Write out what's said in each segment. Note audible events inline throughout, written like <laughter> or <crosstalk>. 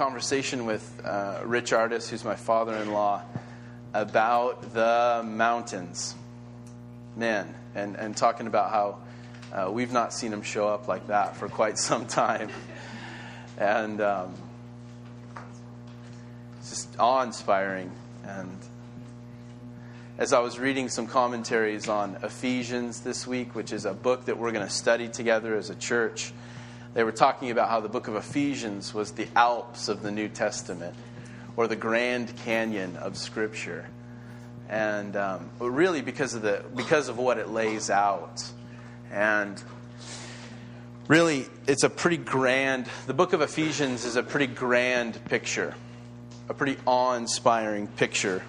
Conversation with uh, Rich Artis, who's my father in law, about the mountains. Man, and, and talking about how uh, we've not seen him show up like that for quite <laughs> some time. And um, it's just awe inspiring. And as I was reading some commentaries on Ephesians this week, which is a book that we're going to study together as a church, they were talking about how the book of Ephesians was the Alps of the New Testament or the Grand Canyon of Scripture. And um, really because of, the, because of what it lays out. And really, it's a pretty grand, the book of Ephesians is a pretty grand picture, a pretty awe inspiring picture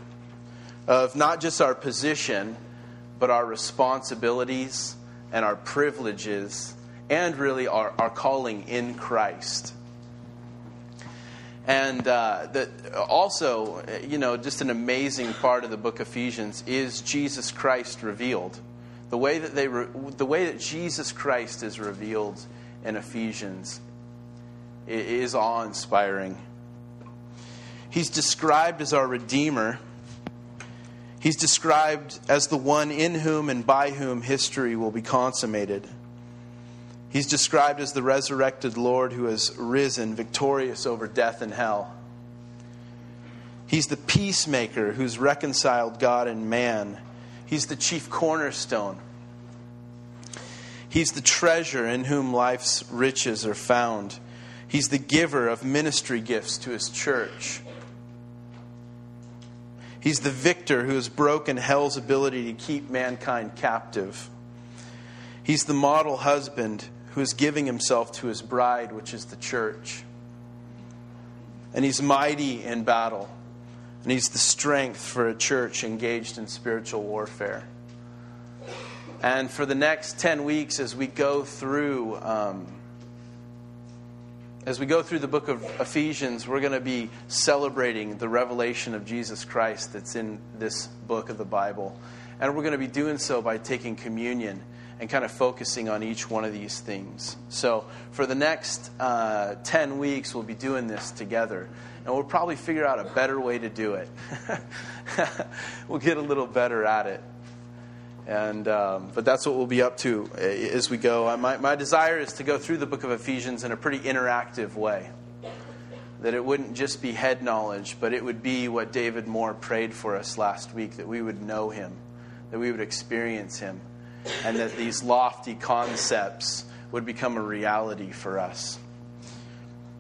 of not just our position, but our responsibilities and our privileges, and really our, our calling in Christ. And uh, that also, you know, just an amazing part of the book of Ephesians is Jesus Christ revealed. The way that they, re- the way that Jesus Christ is revealed in Ephesians is awe-inspiring. He's described as our redeemer. He's described as the one in whom and by whom history will be consummated. He's described as the resurrected Lord who has risen victorious over death and hell. He's the peacemaker who's reconciled God and man. He's the chief cornerstone. He's the treasure in whom life's riches are found. He's the giver of ministry gifts to his church. He's the victor who has broken hell's ability to keep mankind captive. He's the model husband who is giving himself to his bride, which is the church. And he's mighty in battle. And he's the strength for a church engaged in spiritual warfare. And for the next 10 weeks, as we go through. Um, as we go through the book of Ephesians, we're going to be celebrating the revelation of Jesus Christ that's in this book of the Bible. And we're going to be doing so by taking communion and kind of focusing on each one of these things. So, for the next uh, 10 weeks, we'll be doing this together. And we'll probably figure out a better way to do it. <laughs> we'll get a little better at it. And, um, but that's what we'll be up to uh, as we go. My, my desire is to go through the book of Ephesians in a pretty interactive way. That it wouldn't just be head knowledge, but it would be what David Moore prayed for us last week that we would know him, that we would experience him, and that these lofty concepts would become a reality for us.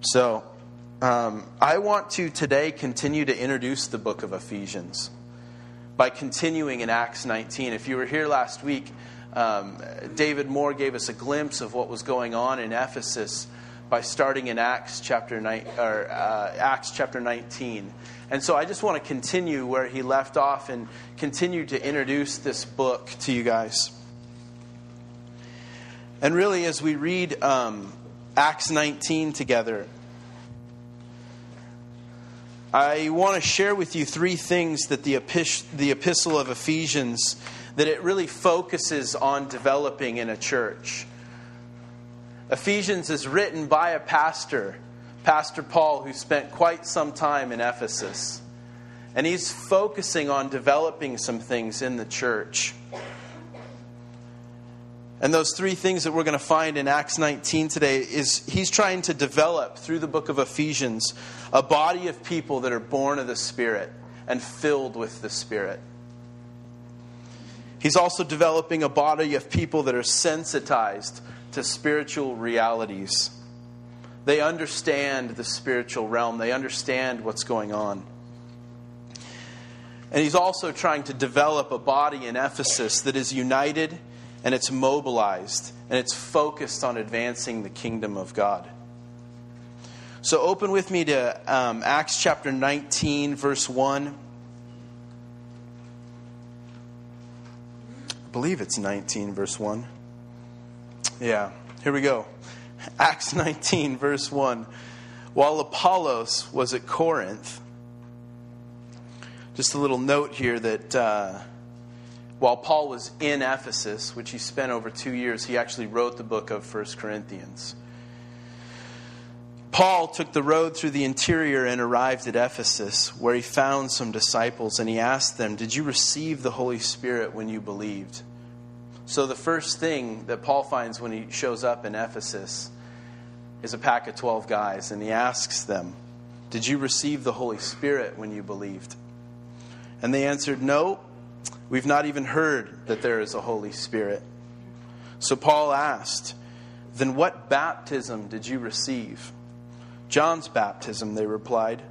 So, um, I want to today continue to introduce the book of Ephesians by continuing in Acts 19. If you were here last week, um, David Moore gave us a glimpse of what was going on in Ephesus by starting in Acts chapter, ni- or, uh, Acts chapter 19. And so I just want to continue where he left off and continue to introduce this book to you guys. And really, as we read um, Acts 19 together, I want to share with you three things that the, the epistle of Ephesians that it really focuses on developing in a church. Ephesians is written by a pastor, Pastor Paul, who spent quite some time in Ephesus. And he's focusing on developing some things in the church. And those three things that we're going to find in Acts 19 today is he's trying to develop through the book of Ephesians a body of people that are born of the Spirit and filled with the Spirit. He's also developing a body of people that are sensitized to spiritual realities. They understand the spiritual realm, they understand what's going on. And he's also trying to develop a body in Ephesus that is united and it's mobilized and it's focused on advancing the kingdom of God. So open with me to um, Acts chapter 19, verse 1. I believe it's 19, verse 1. Yeah, here we go. Acts <laughs> 19, verse 1. While Apollos was at Corinth, just a little note here that uh, while Paul was in Ephesus, which he spent over two years, he actually wrote the book of 1 Corinthians. Paul took the road through the interior and arrived at Ephesus, where he found some disciples, and he asked them, Did you receive the Holy Spirit when you believed? So, the first thing that Paul finds when he shows up in Ephesus is a pack of 12 guys, and he asks them, Did you receive the Holy Spirit when you believed? And they answered, No, we've not even heard that there is a Holy Spirit. So Paul asked, Then what baptism did you receive? John's baptism, they replied.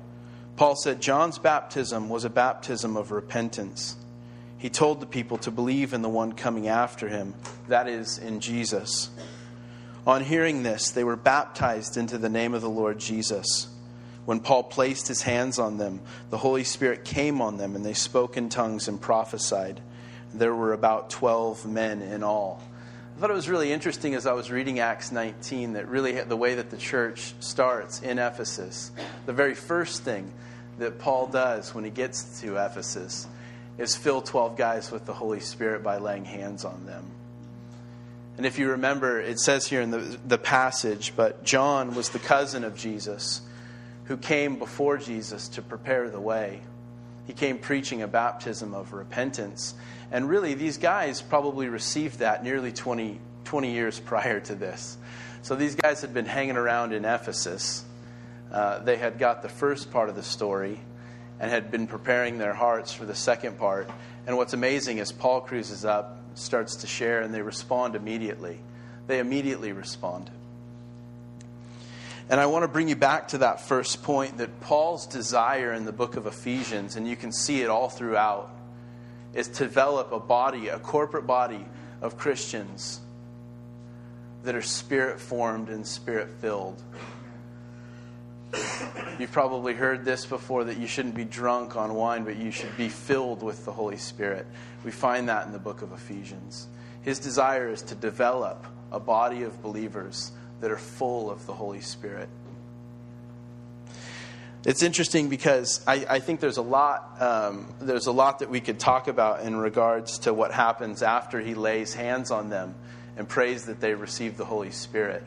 Paul said, John's baptism was a baptism of repentance. He told the people to believe in the one coming after him, that is, in Jesus. On hearing this, they were baptized into the name of the Lord Jesus. When Paul placed his hands on them, the Holy Spirit came on them, and they spoke in tongues and prophesied. There were about 12 men in all. I thought it was really interesting as I was reading Acts 19 that really the way that the church starts in Ephesus, the very first thing that Paul does when he gets to Ephesus is fill 12 guys with the Holy Spirit by laying hands on them. And if you remember, it says here in the, the passage, but John was the cousin of Jesus who came before Jesus to prepare the way. He came preaching a baptism of repentance. And really, these guys probably received that nearly 20, 20 years <laughs> prior to this. So these guys had been hanging around in Ephesus. Uh, they had got the first part of the story and had been preparing their hearts for the second part. And what's amazing is Paul cruises up, starts to share, and they respond immediately. They immediately respond. And I want to bring you back to that first point that Paul's desire in the book of Ephesians, and you can see it all throughout, is to develop a body, a corporate body of Christians that are spirit formed and spirit filled. You've probably heard this before that you shouldn't be drunk on wine, but you should be filled with the Holy Spirit. We find that in the book of Ephesians. His desire is to develop a body of believers that are full of the Holy Spirit. It's interesting because I, I think there's a lot um, there's a lot that we could talk about in regards to what happens after he lays hands on them and prays that they receive the Holy Spirit,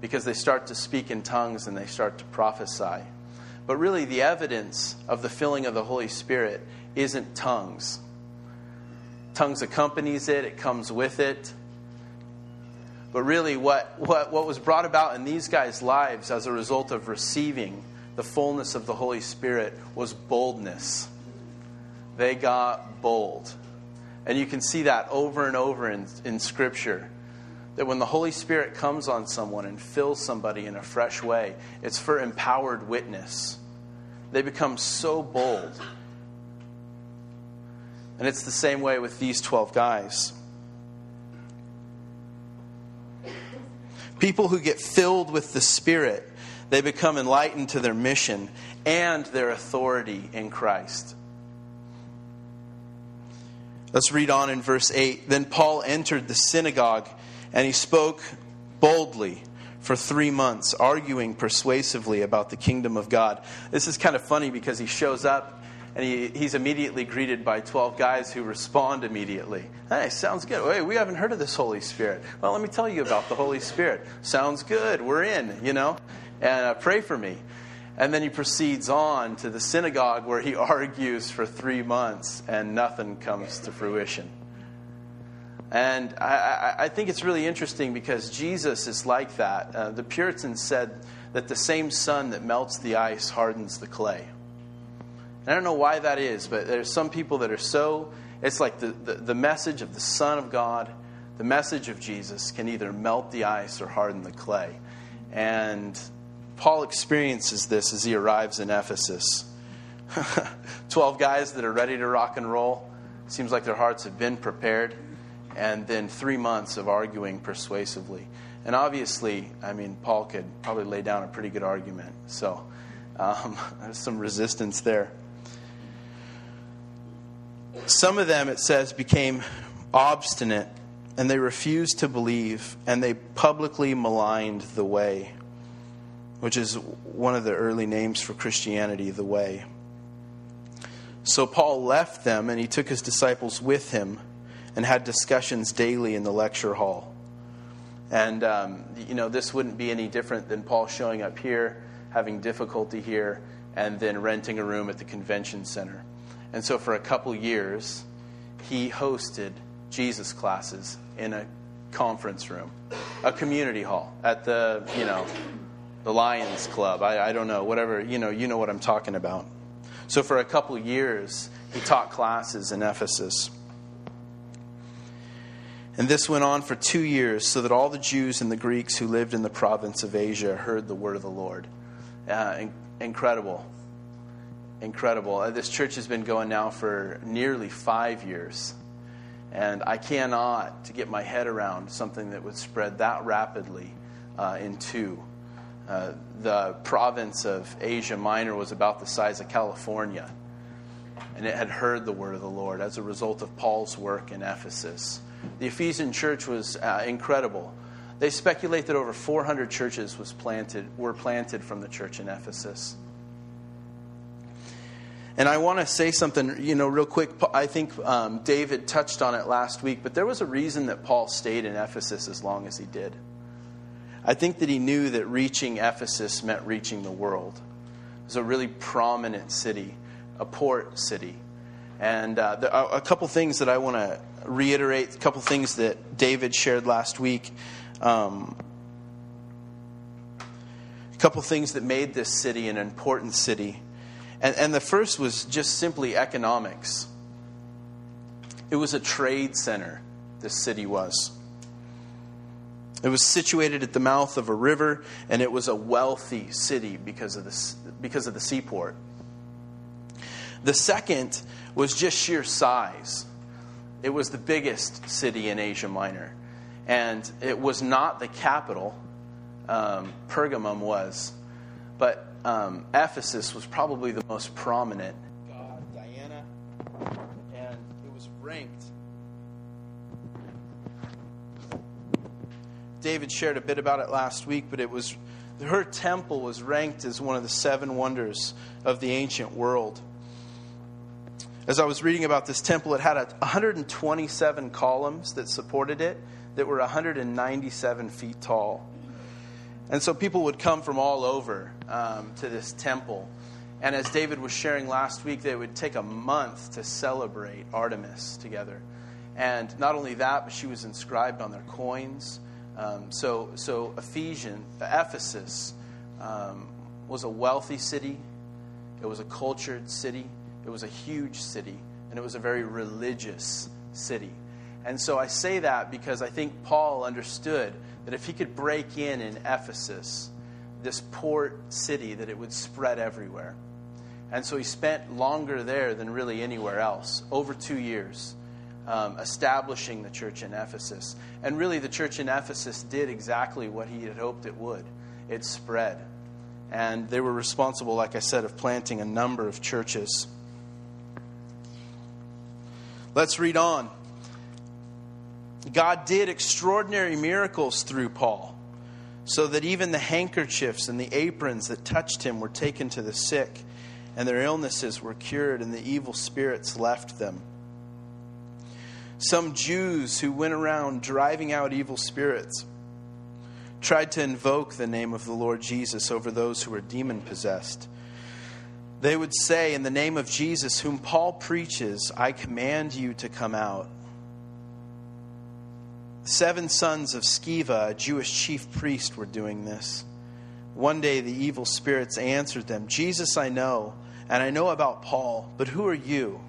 because they start to speak in tongues and they start to prophesy. But really, the evidence of the filling of the Holy Spirit isn't tongues. Tongues accompanies it; it comes with it. But really, what, what, what was brought about in these guys' lives as a result of receiving the fullness of the Holy Spirit was boldness. They got bold. And you can see that over and over in, in Scripture. That when the Holy Spirit comes on someone and fills somebody in a fresh way, it's for empowered witness. They become so bold. And it's the same way with these 12 guys. People who get filled with the Spirit, they become enlightened to their mission and their authority in Christ. Let's read on in verse 8. Then Paul entered the synagogue and he spoke boldly for three months, arguing persuasively about the kingdom of God. This is kind of funny because he shows up and he, he's immediately greeted by 12 guys who respond immediately. Hey, sounds good. Hey, we haven't heard of this Holy Spirit. Well, let me tell you about the Holy Spirit. Sounds good. We're in, you know, and uh, pray for me. And then he proceeds on to the synagogue where he <laughs> argues for three months and nothing comes to fruition. And I, I, I think it's really interesting because Jesus is like that. Uh, the Puritans said that the same sun that melts the ice hardens the clay. I don't know why that is, but there's some people that are so, it's like the, the, the, message of the Son of God, the message of Jesus can either melt the ice or harden the clay. And Paul experiences this as he arrives in Ephesus. <laughs> 12 guys that are ready to rock and roll. Seems like their hearts have been prepared. And then three months of arguing persuasively. And obviously, I mean, Paul could probably lay down a pretty good argument. So um, <laughs> there's some resistance there. Some of them, it says, became obstinate and they refused to believe and they publicly maligned the way, which is one of the early names for Christianity, the way. So Paul left them and he took his disciples with him and had discussions daily in the lecture hall. And, um, you know, this wouldn't be any different than Paul showing up here, having difficulty here, and then renting a room at the convention center. And so for a couple years, he hosted Jesus classes in a conference room, a community hall at the, you know, the Lions Club. I, I don't know, whatever, you know, you know what I'm talking about. So for a couple years, he taught classes in Ephesus. And this went on for two years, so that all the Jews and the Greeks who lived in the province of Asia heard the word of the Lord. Uh, incredible. Incredible. Uh, this church has been going now for nearly five years. And I cannot to get my head around something that would spread that rapidly uh, in two. Uh, the province of Asia Minor was about the size of California, and it had heard the word of the Lord as a result of Paul's work in Ephesus. The Ephesian church was uh, incredible. They speculate that over 400 churches was planted, were planted from the church in Ephesus. And I want to say something, you know, real quick. I think um, David touched on it last week, but there was a reason that Paul stayed in Ephesus as long as he did. I think that he knew that reaching Ephesus meant reaching the world. It was a really prominent city, a port city. And uh, there are a couple things that I want to reiterate, a couple things that David shared last week. Um, a couple things that made this city an important city. And, and the first was just simply economics. It was a trade center, this city was. It was situated at the mouth of a river, and it was a wealthy city because of the, because of the seaport. The second was just sheer size. It was the biggest city in Asia Minor. And it was not the capital, um, Pergamum was, but um, Ephesus was probably the most prominent. God, Diana, and it was ranked. David shared a bit about it last week, but it was her temple was ranked as one of the seven wonders of the ancient world. As I was reading about this temple, it had 127 columns that supported it that were 197 feet tall. And so people would come from all over um, to this temple. And as David was sharing last week, they would take a month to celebrate Artemis together. And not only that, but she was inscribed on their coins. Um, so, so Ephesian, Ephesus um, was a wealthy city. It was a cultured city. It was a huge city. And it was a very religious city. And so I say that because I think Paul understood that if he could break in in Ephesus, this port city, that it would spread everywhere. And so he spent longer there than really anywhere else, over two years, um, establishing the church in Ephesus. And really, the church in Ephesus did exactly what he had hoped it would it spread. And they were responsible, like I said, of planting a number of churches. Let's read on. God did extraordinary miracles through Paul, so that even the handkerchiefs and the aprons that touched him were taken to the sick, and their illnesses were cured, and the evil spirits left them. Some Jews who went around driving out evil spirits tried to invoke the name of the Lord Jesus over those who were demon possessed. They would say, In the name of Jesus, whom Paul preaches, I command you to come out seven sons of Sceva, a Jewish chief priest, were doing this. One day the evil spirits answered them Jesus I know, and I know about Paul, but who are you?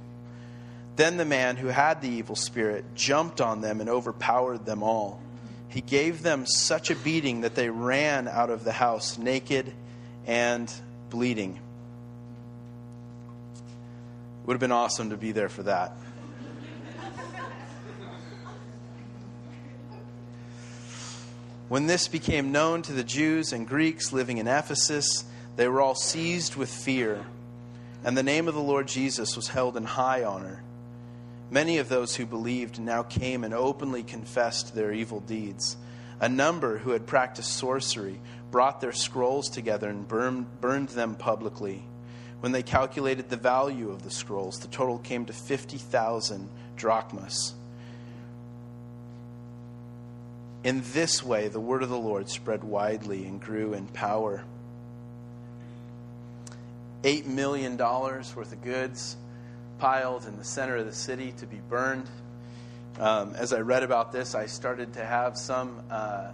Then the man who had the evil spirit jumped on them and overpowered them all. He gave them such a beating that they ran out of the house naked and bleeding. It would have been awesome to be there for that. When this became known to the Jews and Greeks living in Ephesus, they were all seized with fear, and the name of the Lord Jesus was held in high honor. Many of those who believed now came and openly confessed their evil deeds. A number who had practiced sorcery brought their scrolls together and burned, them publicly. When they calculated the value of the scrolls, the total came to 50,000 drachmas. In this way, the word of the Lord spread widely and grew in power. $8 million worth of goods piled in the center of the city to be burned. Um, as I read about this, I started to have some uh,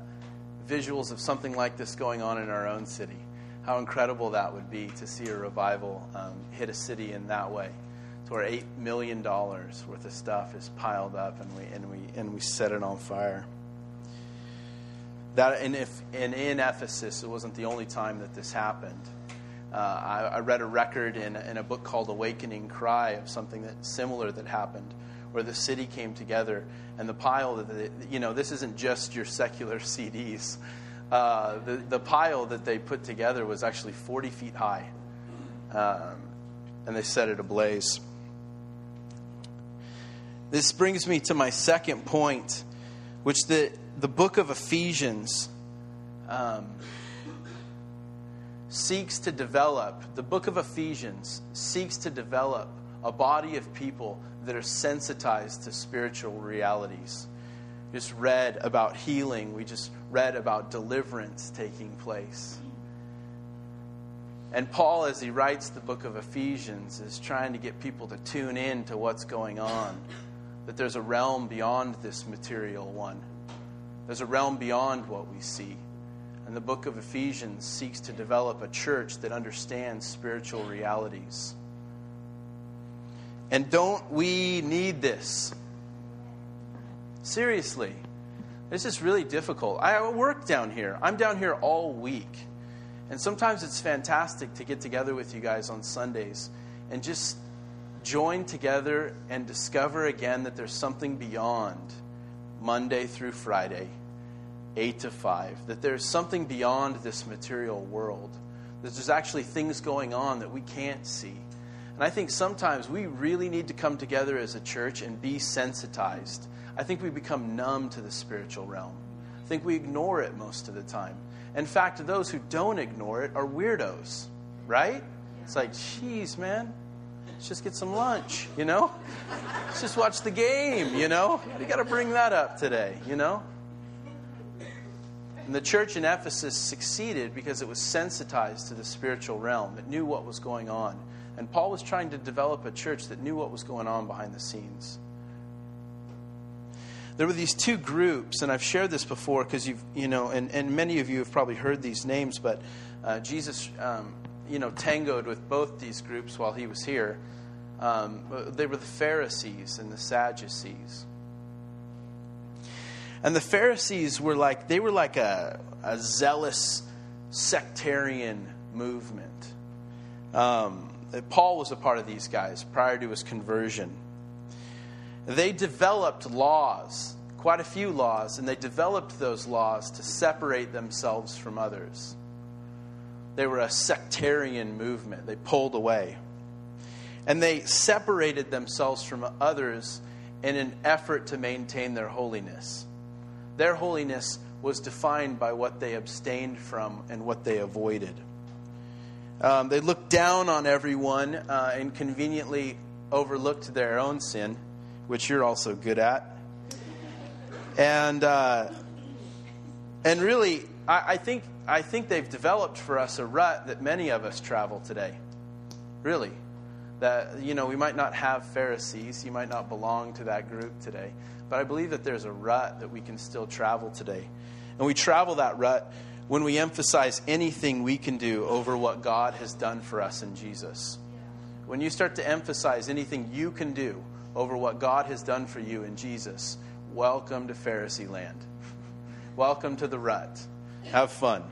visuals of something like this going on in our own city. How incredible that would be to see a revival um, hit a city in that way, to where $8 million worth of stuff is piled up and we, and we, and we set it on fire. That, and, if, and in Ephesus, it wasn't the only time that this happened. Uh, I, I, read a record in, in a book called Awakening Cry of something that similar that happened, where the city came together and the pile that they, you know this isn't just your secular <laughs> CDs. Uh, the the pile that they put together was actually 40 feet high, um, and they set it ablaze. This brings me to my second point, which the the book of Ephesians um, seeks to develop, the book of Ephesians seeks to develop a body of people that are sensitized to spiritual realities. We just read about healing, we just read about deliverance taking place. And Paul, as he writes the book of Ephesians, is trying to get people to tune in to what's going on, that there's a realm beyond this material one there's a realm beyond what we see. And the book of Ephesians seeks to develop a church that understands spiritual realities. And don't we need this? Seriously. This is really difficult. I work down here. I'm down here all week. And sometimes it's fantastic to get together with you guys on Sundays and just join together and discover again that there's something beyond Monday through Friday, 8 to 5, that there's something beyond this material world, that there's actually things going on that we can't see. And I think sometimes we really need to come together as a church and be sensitized. I think we become numb to the spiritual realm. I think we ignore it most of the time. In fact, those who don't ignore it are weirdos, right? It's like, geez, man, Let's just get some lunch, you know? <laughs> Let's just watch the game, you know? We got to bring that up today, you know? And the church in Ephesus succeeded because it was sensitized to the spiritual realm. It knew what was going on. And Paul was trying to develop a church that knew what was going on behind the scenes. There were these two groups, and I've shared this before because you've, you know, and, and many of you have probably heard these names, but uh, Jesus um, you know, tangoed with both these groups while he was here. Um, they were the Pharisees and the Sadducees. And the Pharisees were like, they were like a, a zealous sectarian movement. Um, Paul was a part of these guys prior to his conversion. They developed laws, quite a few laws, and they developed those laws to separate themselves from others. They were a sectarian movement. They pulled away. And they separated themselves from others in an effort to maintain their holiness. Their holiness was defined by what they abstained from and what they avoided. Um, they looked down on everyone uh, and conveniently overlooked their own sin, which you're also good at. And, uh, and really, I, I think I think they've developed for us a rut that many of us travel today. Really. That, you know, we might not have Pharisees, you might not belong to that group today, but I believe that there's a rut that we can still travel today. And we travel that rut when we emphasize anything we can do over what God has done for us in Jesus. When you start to emphasize anything you can do over what God has done for you in Jesus, welcome to Pharisee land. <laughs> welcome to the rut. Have fun.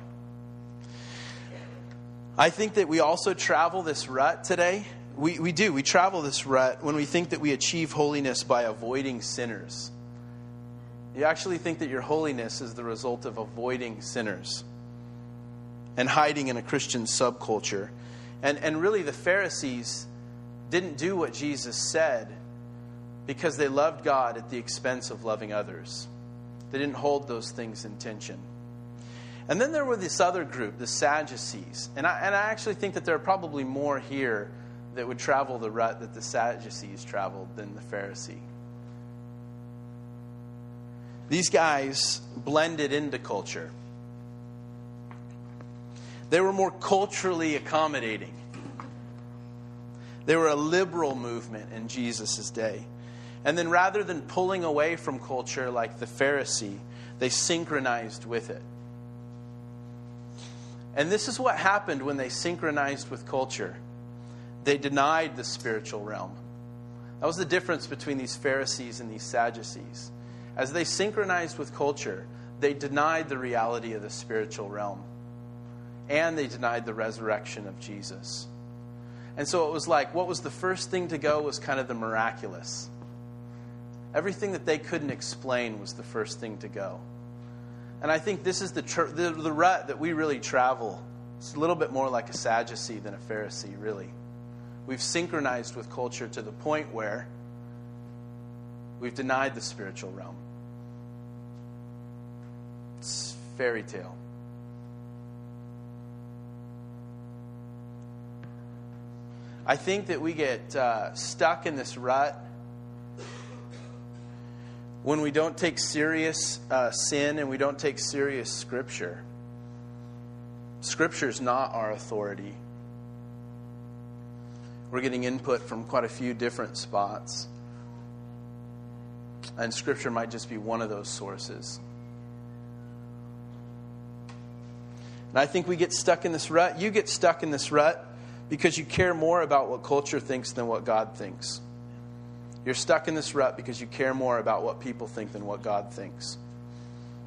I think that we also travel this rut today. We, we do. We travel this rut when we think that we achieve holiness by avoiding sinners. You actually think that your holiness is the result of avoiding sinners and hiding in a Christian subculture. And, and really, the Pharisees didn't do what Jesus said because they loved God at the expense of loving others. They didn't hold those things in tension. And then there were this other group, the Sadducees. And I, and I actually think that there are probably more here that would travel the rut that the Sadducees traveled than the Pharisee. These guys blended into culture. They were more culturally accommodating. They were a liberal movement in Jesus' day. And then rather than pulling away from culture like the Pharisee, they synchronized with it. And this is what happened when they synchronized with culture. They denied the spiritual realm. That was the difference between these Pharisees and these Sadducees. As they synchronized with culture, they denied the reality of the spiritual realm. And they denied the resurrection of Jesus. And so it was like what was the first thing to go was kind of the miraculous. Everything that they couldn't explain was the first thing to go. And I think this is the, tr- the, the rut that we really travel. It's a little bit more like a Sadducee than a Pharisee, really. We've synchronized with culture to the point where we've denied the spiritual realm. It's fairy tale. I think that we get uh, stuck in this rut when we don't take serious uh, sin and we don't take serious Scripture. Scripture is not our authority. We're getting input from quite a few different spots. And Scripture might just be one of those sources. And I think we get stuck in this rut. You get stuck in this rut because you care more about what culture thinks than what God thinks. You're stuck in this rut because you care more about what people think than what God thinks.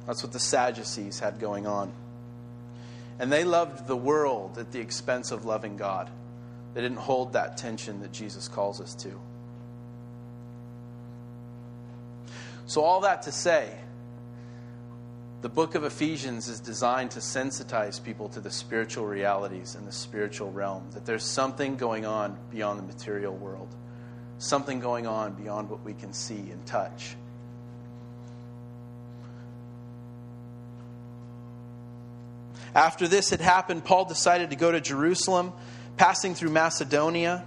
That's what the Sadducees had going on. And they loved the world at the expense of loving God. They didn't hold that tension that Jesus calls us to. So, all that to say, the book of Ephesians is designed to sensitize people to the spiritual realities in the spiritual realm, that there's something going on beyond the material world, something going on beyond what we can see and touch. After this had happened, Paul decided to go to Jerusalem, passing through Macedonia.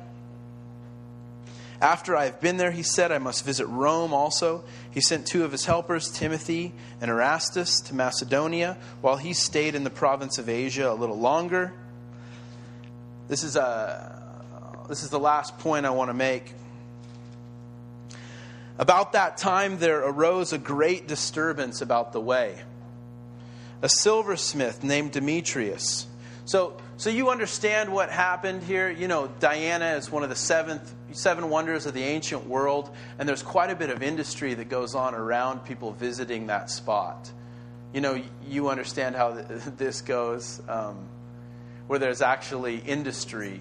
After I have been there, he said, I must visit Rome also. He sent two of his helpers, Timothy and Erastus, to Macedonia, while he stayed in the province of Asia a little longer. This is, a, this is the last point I want to make. About that time, there arose a great disturbance about the way. A silversmith named Demetrius. So, so you understand what happened here. You know, Diana is one of the seventh seven wonders of the ancient world, and there's quite a bit of industry that goes on around people visiting that spot. You know, you understand how <laughs> this goes, um, where there's actually industry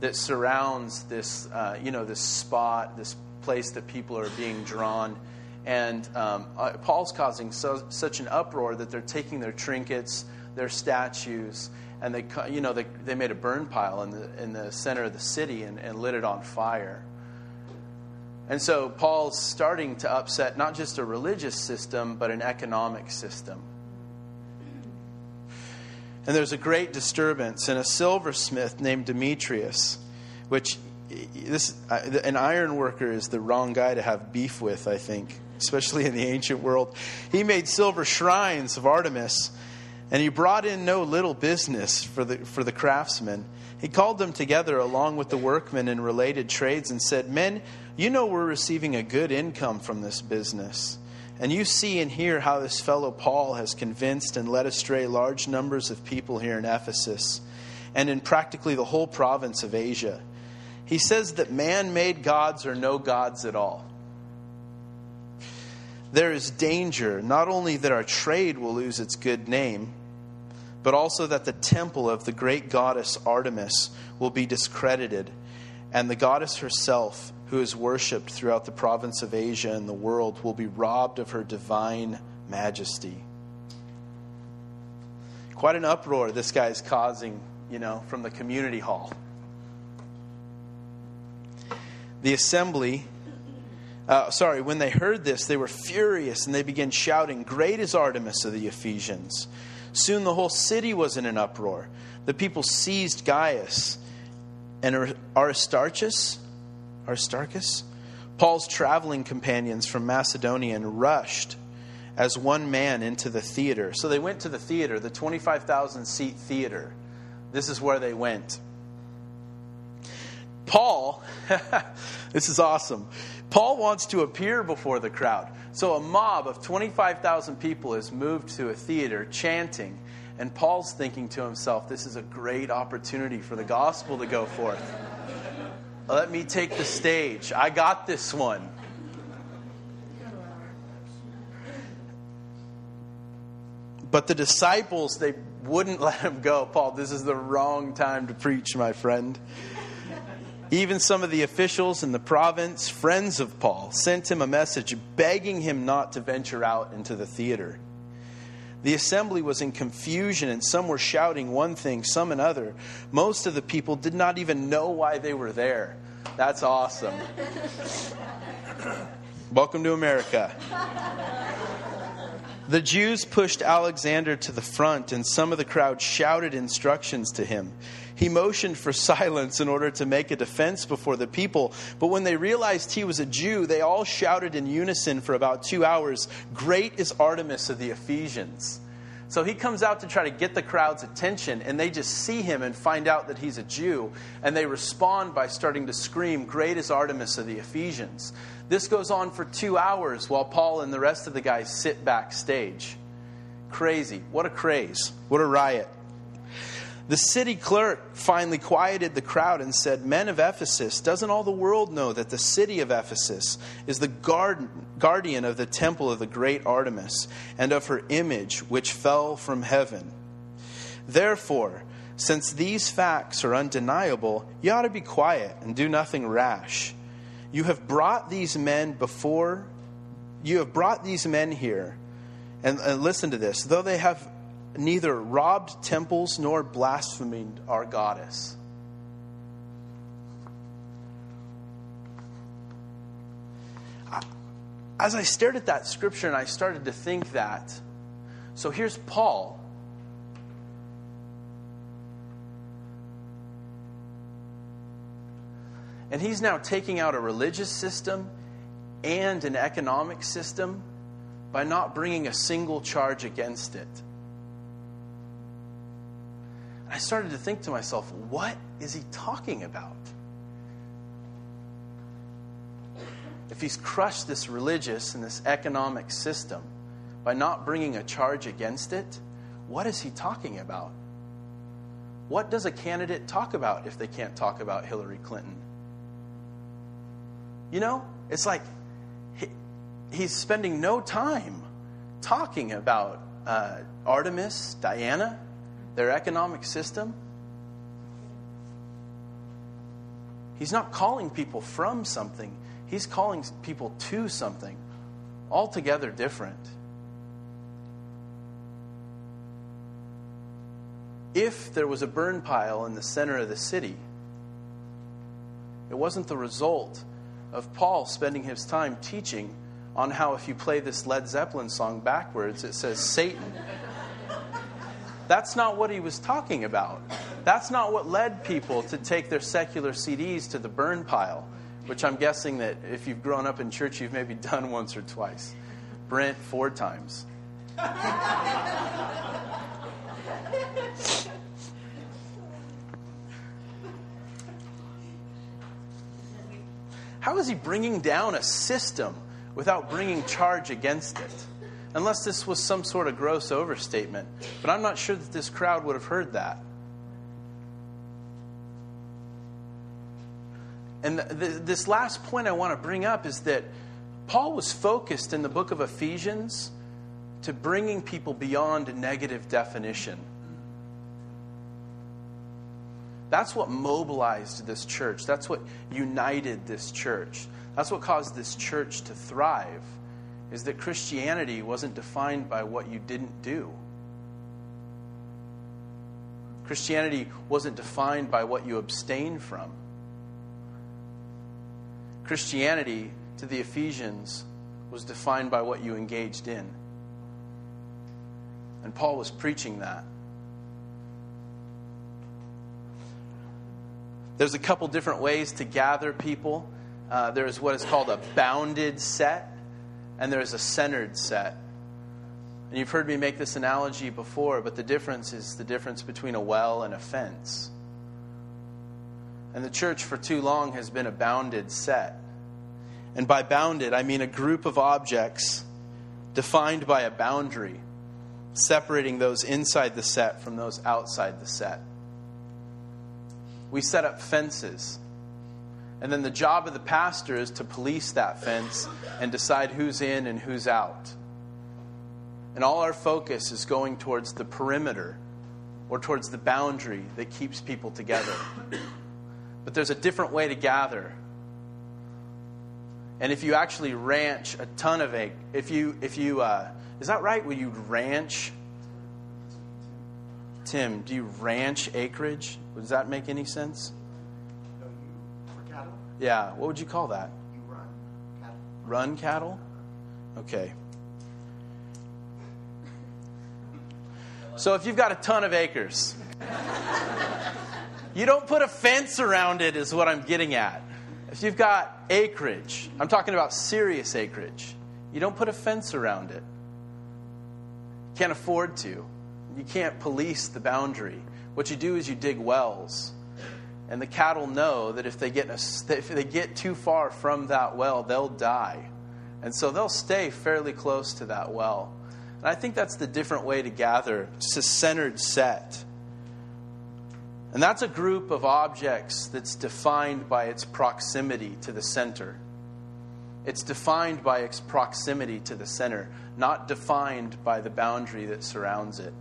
that surrounds this, uh, you know, this spot, this place that people are being drawn. And um, uh, Paul's causing so, such an uproar that they're taking their trinkets, their statues, and they, you know, they, they made a burn pile in the, in the center of the city and, and lit it on fire. And so Paul's starting to upset not just a religious system, but an economic system. And there's a great disturbance, and a silversmith named Demetrius, which this an iron worker is the wrong guy to have beef with, I think, especially in the ancient world. He made silver shrines of Artemis and he brought in no little business for the, for the craftsmen. He called them together along with the workmen in related trades and said, Men, you know we're receiving a good income from this business. And you see and hear how this fellow Paul has convinced and led astray large numbers of people here in Ephesus and in practically the whole province of Asia. He says that man made gods are no gods at all there is danger not only that our trade will lose its good name, but also that the temple of the great goddess Artemis will be discredited, and the goddess herself, who is worshipped throughout the province of Asia and the world, will be robbed of her divine majesty. Quite an uproar this guy is causing, you know, from the community hall. The assembly, uh, sorry, when they heard this, they were furious and they began shouting, Great is Artemis of the Ephesians. Soon the whole city was in an uproar. The people seized Gaius and Aristarchus, Aristarchus, Paul's traveling companions from Macedonia, and rushed as one man into the theater. So they went to the theater, the 25,000 seat theater. This is where they went. Paul, <laughs> this is awesome. Paul wants to appear before the crowd. So a mob of 25,000 people has moved to a theater chanting. And Paul's thinking to himself, this is a great opportunity for the gospel to go forth. Let me take the stage. I got this one. But the disciples, they wouldn't <laughs> let him go. Paul, this is the wrong time to preach, my friend. Even some of the officials in the province, friends of Paul, sent him a message begging him not to venture out into the theater. The assembly was in confusion, and some were shouting one thing, some another. Most of the people did not even know why they were there. That's awesome. <laughs> Welcome to America. The Jews pushed Alexander to the front, and some of the crowd shouted instructions to him. He motioned for <laughs> silence in order to make a defense before the people, but when they realized he was a Jew, they all shouted in unison for about two hours Great is Artemis of the Ephesians. So he comes out to try to get the crowd's attention, and they just see him and find out that he's a Jew, and they respond by starting to scream, Great is Artemis of the Ephesians. This goes on for two hours while Paul and the rest of the guys sit backstage. Crazy. What a craze. What a riot. The city clerk finally quieted the crowd and said, Men of Ephesus, doesn't all the world know that the city of Ephesus is the guard, guardian of the temple of the great Artemis and of her image which fell from heaven? Therefore, since these facts are undeniable, you ought to be quiet and do nothing rash. You have brought these men before, you have brought these men here. And, and listen to this though they have neither robbed temples nor blasphemed our goddess. As I stared at that scripture and I started to think that, so here's Paul And he's now taking out a religious system and an economic system by not bringing a single charge against it. I started to think to myself, what is he talking about? If he's crushed this religious and this economic system by not bringing a charge against it, what is he talking about? What does a candidate talk about if they can't talk about Hillary Clinton? You know, it's like he, he's spending no time talking about uh, Artemis, Diana, their economic system. He's not calling people from something, he's calling people to something altogether different. If there was a burn pile in the center of the city, it wasn't the result of Paul spending his time teaching on how if you play this Led Zeppelin song backwards, it says Satan. That's not what he was talking about. That's not what led people to take their secular CDs to the burn pile, which I'm guessing that if you've grown up in church, you've maybe done once or twice. Brent, four times. How is he bringing down a system without bringing charge against it? Unless this was some sort of gross overstatement. But I'm not sure that this crowd would have heard that. And this last point I want to bring up is that Paul was focused in the book of Ephesians to bringing people beyond a negative definition. That's what mobilized this church. That's what united this church. That's what caused this church to thrive. Is that Christianity wasn't defined by what you didn't do. Christianity wasn't defined by what you abstained from. Christianity to the Ephesians was defined by what you engaged in. And Paul was preaching that. There's a couple different ways to gather people. Uh, there's what is called a bounded set, and there's a centered set. And you've heard me make this analogy before, but the difference is the difference between a well and a fence. And the church for too long has been a bounded set. And by bounded, I mean a group of objects defined by a boundary, separating those inside the set from those outside the set. We set up fences. And then the job of the pastor is to police that fence and decide who's in and who's out. And all our focus is going towards the perimeter or towards the boundary that keeps people together. But there's a different way to gather. And if you actually ranch a ton of egg, if you, if you, uh, is that right? Will you ranch? Tim, do you ranch acreage? Does that make any sense? Yeah. What would you call that? you run cattle. Run cattle? Okay. So if you've got a ton of acres, <laughs> you don't put a fence around it, is what I'm getting at. If you've got acreage, I'm talking about serious acreage, you don't put a fence around it. You can't afford to. You can't police the boundary. What you do is you dig wells. And the cattle know that if they get, a, if they get too far from that well, they'll die. And so they'll stay fairly close to that well. And I think that's the different way to gather, just a centered set. And that's a group of objects that's defined by its proximity to the center. It's defined by its proximity to the center, not defined by the boundary that surrounds it.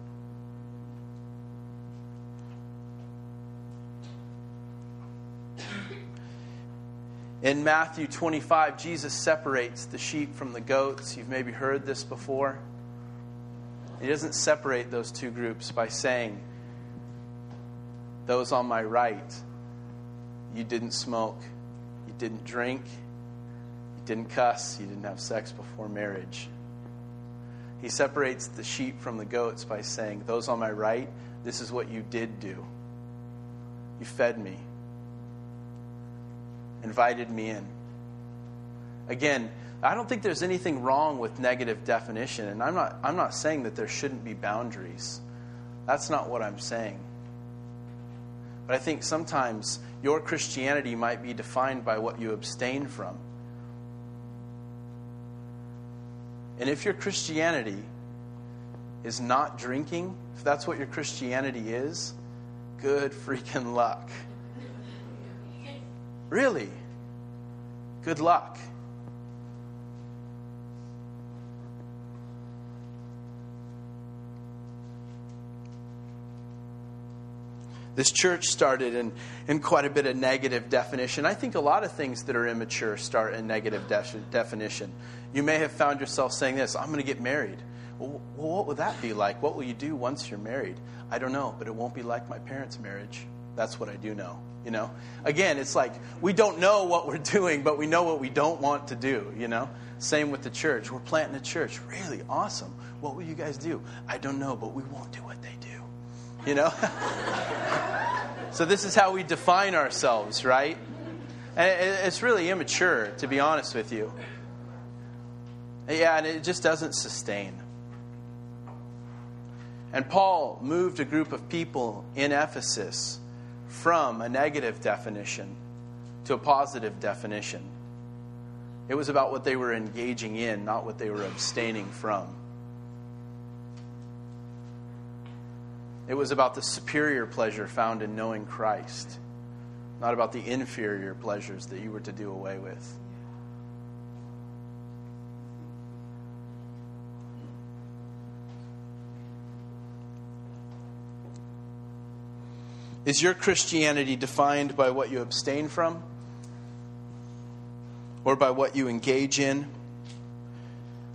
In Matthew 25, Jesus separates the sheep from the goats. You've maybe heard this before. He doesn't separate those two groups by saying, Those on my right, you didn't smoke, you didn't drink, you didn't cuss, you didn't have sex before marriage. He separates the sheep from the goats by saying, Those on my right, this is what you did do. You fed me, invited me in. Again, I don't think there's anything wrong with negative definition, and I'm not, I'm not saying that there shouldn't be boundaries. That's not what I'm saying. But I think sometimes your Christianity might be defined by what you abstain from. And if your Christianity is not drinking, if that's what your Christianity is, good freaking luck. Really? Good luck. This church started in, in quite a bit of negative definition. I think a lot of things that are immature start in negative def- definition. You may have found yourself saying this I'm going to get married. Well, well, what would that be like? What will you do once you're married? I don't know, but it won't be like my parents' marriage. That's what I do know. You know, again, it's like we don't know what we're <laughs> doing, but we know what we don't want to do. You know, same with the church. We're planting a church. Really awesome. What will you guys do? I don't know, but we won't do what they do. You know? <laughs> so this is how we define ourselves, right? And it's really immature, to be honest with you. Yeah, and it just doesn't sustain. And Paul moved a group of people in Ephesus from a negative definition to a positive definition. It was about what they were engaging in, not what they were abstaining from. It was about the superior pleasure found in knowing Christ, not about the inferior pleasures that you were to do away with. Is your Christianity defined by what you abstain from? Or by what you engage in?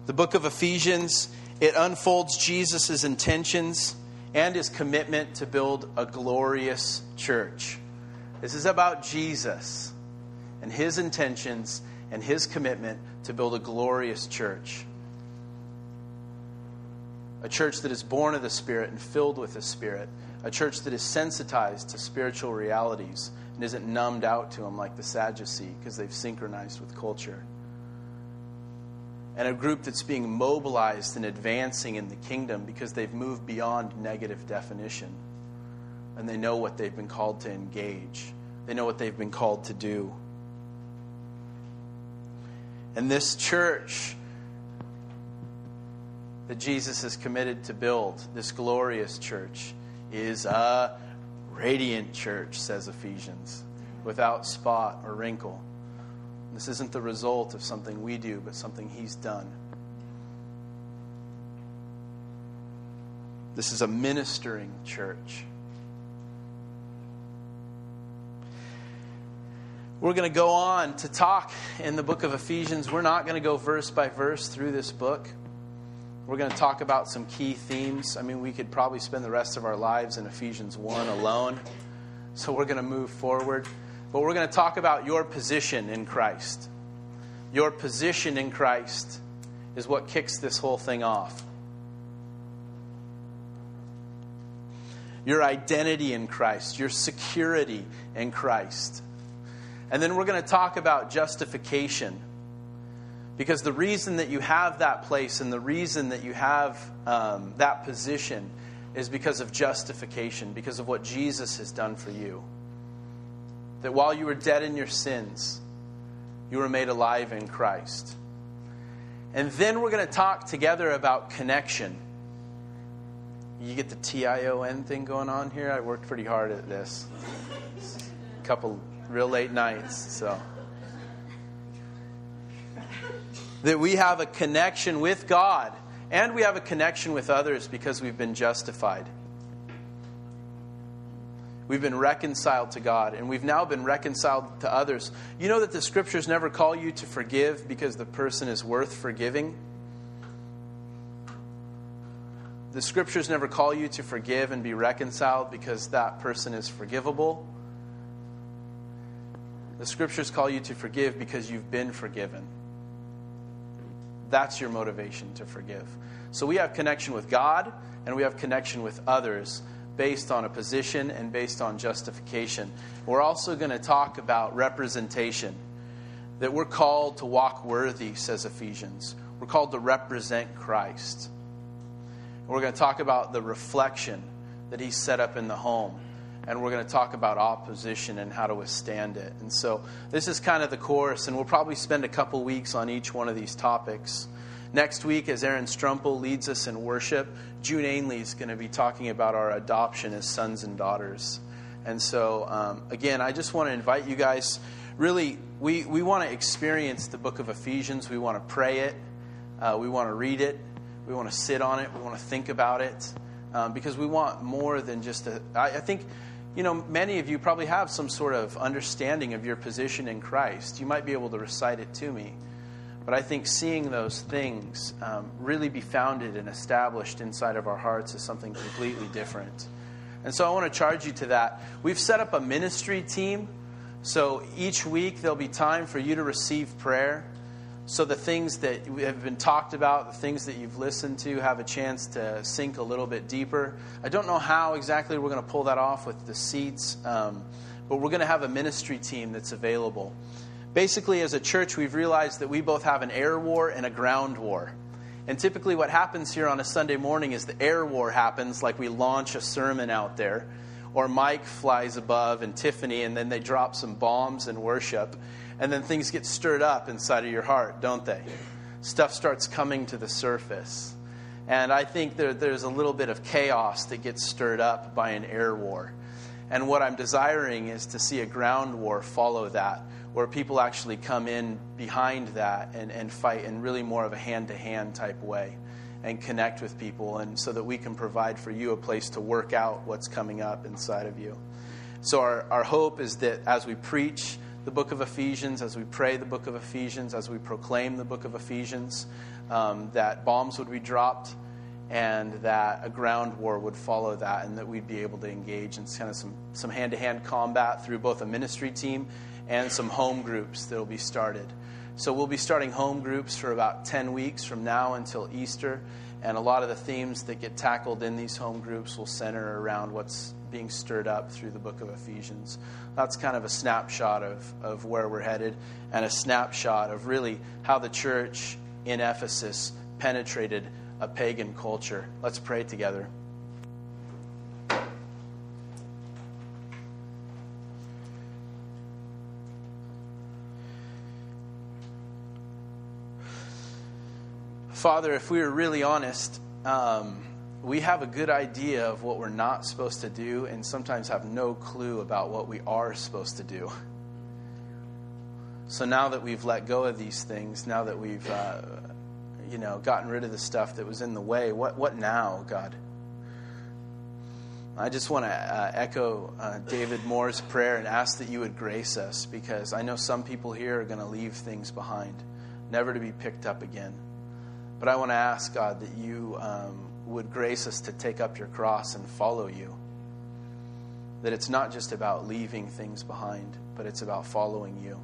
The book of Ephesians, it unfolds Jesus' intentions and his commitment to build a glorious church. This is about Jesus and his intentions and his commitment to build a glorious church. A church that is born of the Spirit and filled with the Spirit. A church that is sensitized to spiritual realities and isn't numbed out to them like the Sadducee because they've synchronized with culture. And a group that's being mobilized and advancing in the kingdom because they've moved beyond negative definition and they know what they've been called to engage, they know what they've been called to do. And this church that Jesus is committed to build, this glorious church, is a radiant church, says Ephesians, without spot or wrinkle. This isn't the result of something we do, but something He's done. This is a ministering church. We're going to go on to talk in the book of Ephesians. We're not going to go verse by verse through this book. We're going to talk about some key themes. I mean, we could probably spend the rest of our lives in Ephesians 1 alone. So we're going to move forward. But we're going to talk about your position in Christ. Your position in Christ is what kicks this whole thing off. Your identity in Christ, your security in Christ. And then we're going to talk about justification. Because the reason that you have that place and the reason that you have um, that position is because of justification, because of what Jesus has done for you. That while you were dead in your sins, you were made alive in Christ. And then we're going to talk together about connection. You get the T I O N thing going on here. I worked pretty hard at this. A couple real late nights, so. That we have a connection with God and we have a connection with others because we've been justified. We've been reconciled to God, and we've now been reconciled to others. You know that the scriptures never call you to forgive because the person is worth forgiving? The scriptures never call you to forgive and be reconciled because that person is forgivable. The scriptures call you to forgive because you've been forgiven. That's your motivation to forgive. So we have connection with God and we have connection with others based on a position and based on justification. We're also going to talk about representation. That we're called to walk worthy, says Ephesians. We're called to represent Christ. And we're going to talk about the reflection that He set up in the home and we're going to talk about opposition and how to withstand it. And so this is kind of the course, and we'll probably spend a couple weeks on each one of these topics. Next week, as Aaron Strumpel leads us in worship, June Ainley is going to be talking about our adoption as sons and daughters. And so, um, again, I just want to invite you guys. Really, we, we want to experience the book of Ephesians. We want to pray it. Uh, we want to read it. We want to sit on it. We want to think about it. Um, because we want more than just a. I, I think you know, many of you probably have some sort of understanding of your position in Christ. You might be able to recite it to me. But I think seeing those things um, really be founded and established inside of our hearts is something completely different. And so I want to charge you to that. We've set up a ministry team. So each week there'll be time for you to receive prayer. So the things that have been talked about, the things that you've listened to, have a chance to sink a little bit deeper. I don't know how exactly we're going to pull that off with the seats, um, but we're going to have a ministry team that's available. Basically, as a church, we've realized that we both have an air war and a ground war. And typically, what happens here on a Sunday morning is the air war happens, like we launch a sermon out there, or Mike flies above and Tiffany, and then they drop some bombs in worship and then things get stirred up inside of your heart, don't they? Stuff starts coming to the surface. And I think there, there's a little bit of chaos that gets stirred up by an air war. And what I'm desiring is to see a ground war follow that, where people actually come in behind that and, and fight in really more of a hand to hand type way and connect with people, and so that we can provide for you a place to work out what's coming up inside of you. So, our, our hope is that as we preach the book of Ephesians, as we pray the book of Ephesians, as we proclaim the book of Ephesians, um, that bombs would be dropped and that a ground war would follow that, and that we'd be able to engage in kind of some, some hand-to-hand combat through both a ministry team and some home groups that will be started. So we'll be starting home groups for about 10 weeks from now until Easter, and a lot of the themes that get tackled in these home groups will center around what's being stirred up through the book of Ephesians. That's kind of a snapshot of, of where we're headed, and a snapshot of really how the church in Ephesus penetrated a pagan culture. Let's pray together. Father, if we are really honest, um, we have a good idea of what we're not supposed to do and sometimes have no clue about what we are supposed to do. So now that we've let go of these things, now that we've uh, you know, gotten rid of the stuff that was in the way. What, what now, God? I just want to uh, echo uh, David Moore's prayer and ask that you would grace us because I know some people here are going to leave things behind, never to be picked up again. But I want to ask, God, that you um, would grace us to take up your cross and follow you. That it's not just about leaving things behind, but it's about following you.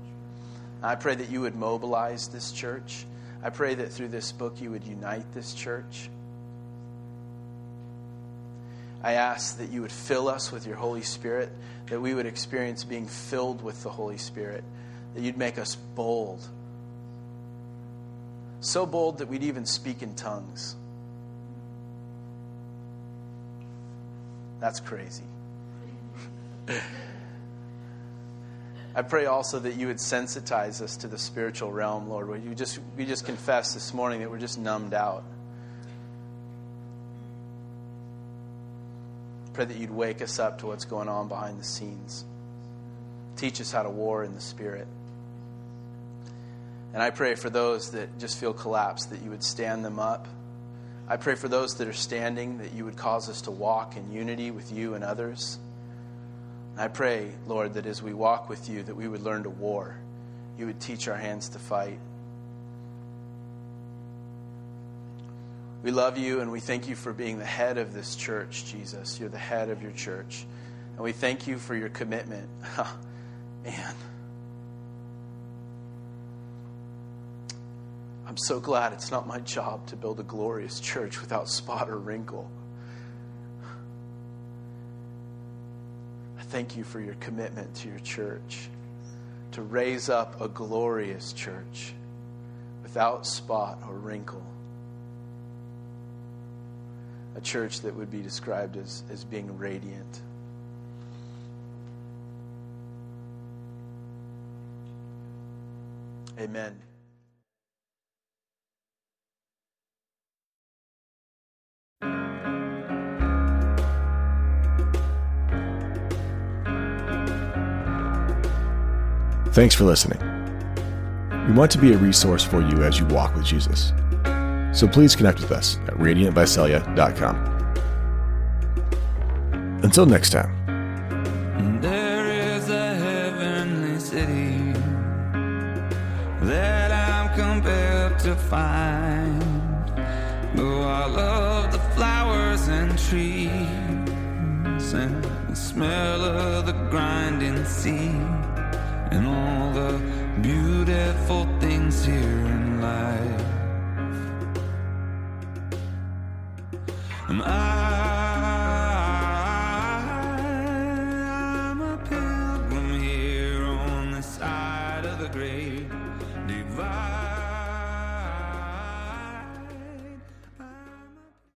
I pray that you would mobilize this church I pray that through this book you would unite this church. I ask that you would fill us with your Holy Spirit, that we would experience being filled with the Holy Spirit, that you'd make us bold. So bold that we'd even speak in tongues. That's crazy. I pray also that you would sensitize us to the spiritual realm, Lord. Where you just we just confess this morning that we're just numbed out. Pray that you'd wake us up to what's going on behind the scenes. Teach us how to war in the spirit. And I pray for those that just feel collapsed that you would stand them up. I pray for those that are standing that you would cause us to walk in unity with you and others. And I pray, Lord, that as we walk with you, that we would learn to war. You would teach our hands to fight. We love you and we thank you for being the head of this church, Jesus. You're the head of your church. And we thank you for your commitment. <laughs> Man. I'm so glad it's not my job to build a glorious church without spot or wrinkle. I thank you for your commitment to your church, to raise up a glorious church without spot or wrinkle. A church that would be described as, as being radiant. Amen. Thanks for listening. We want to be a resource for you as you walk with Jesus. So please connect with us at radiantvisalia.com. Until next time. There is a heavenly city that I'm compelled to find. Though I love the flowers and trees and the smell of the grinding sea and all the beautiful things here in life. And I,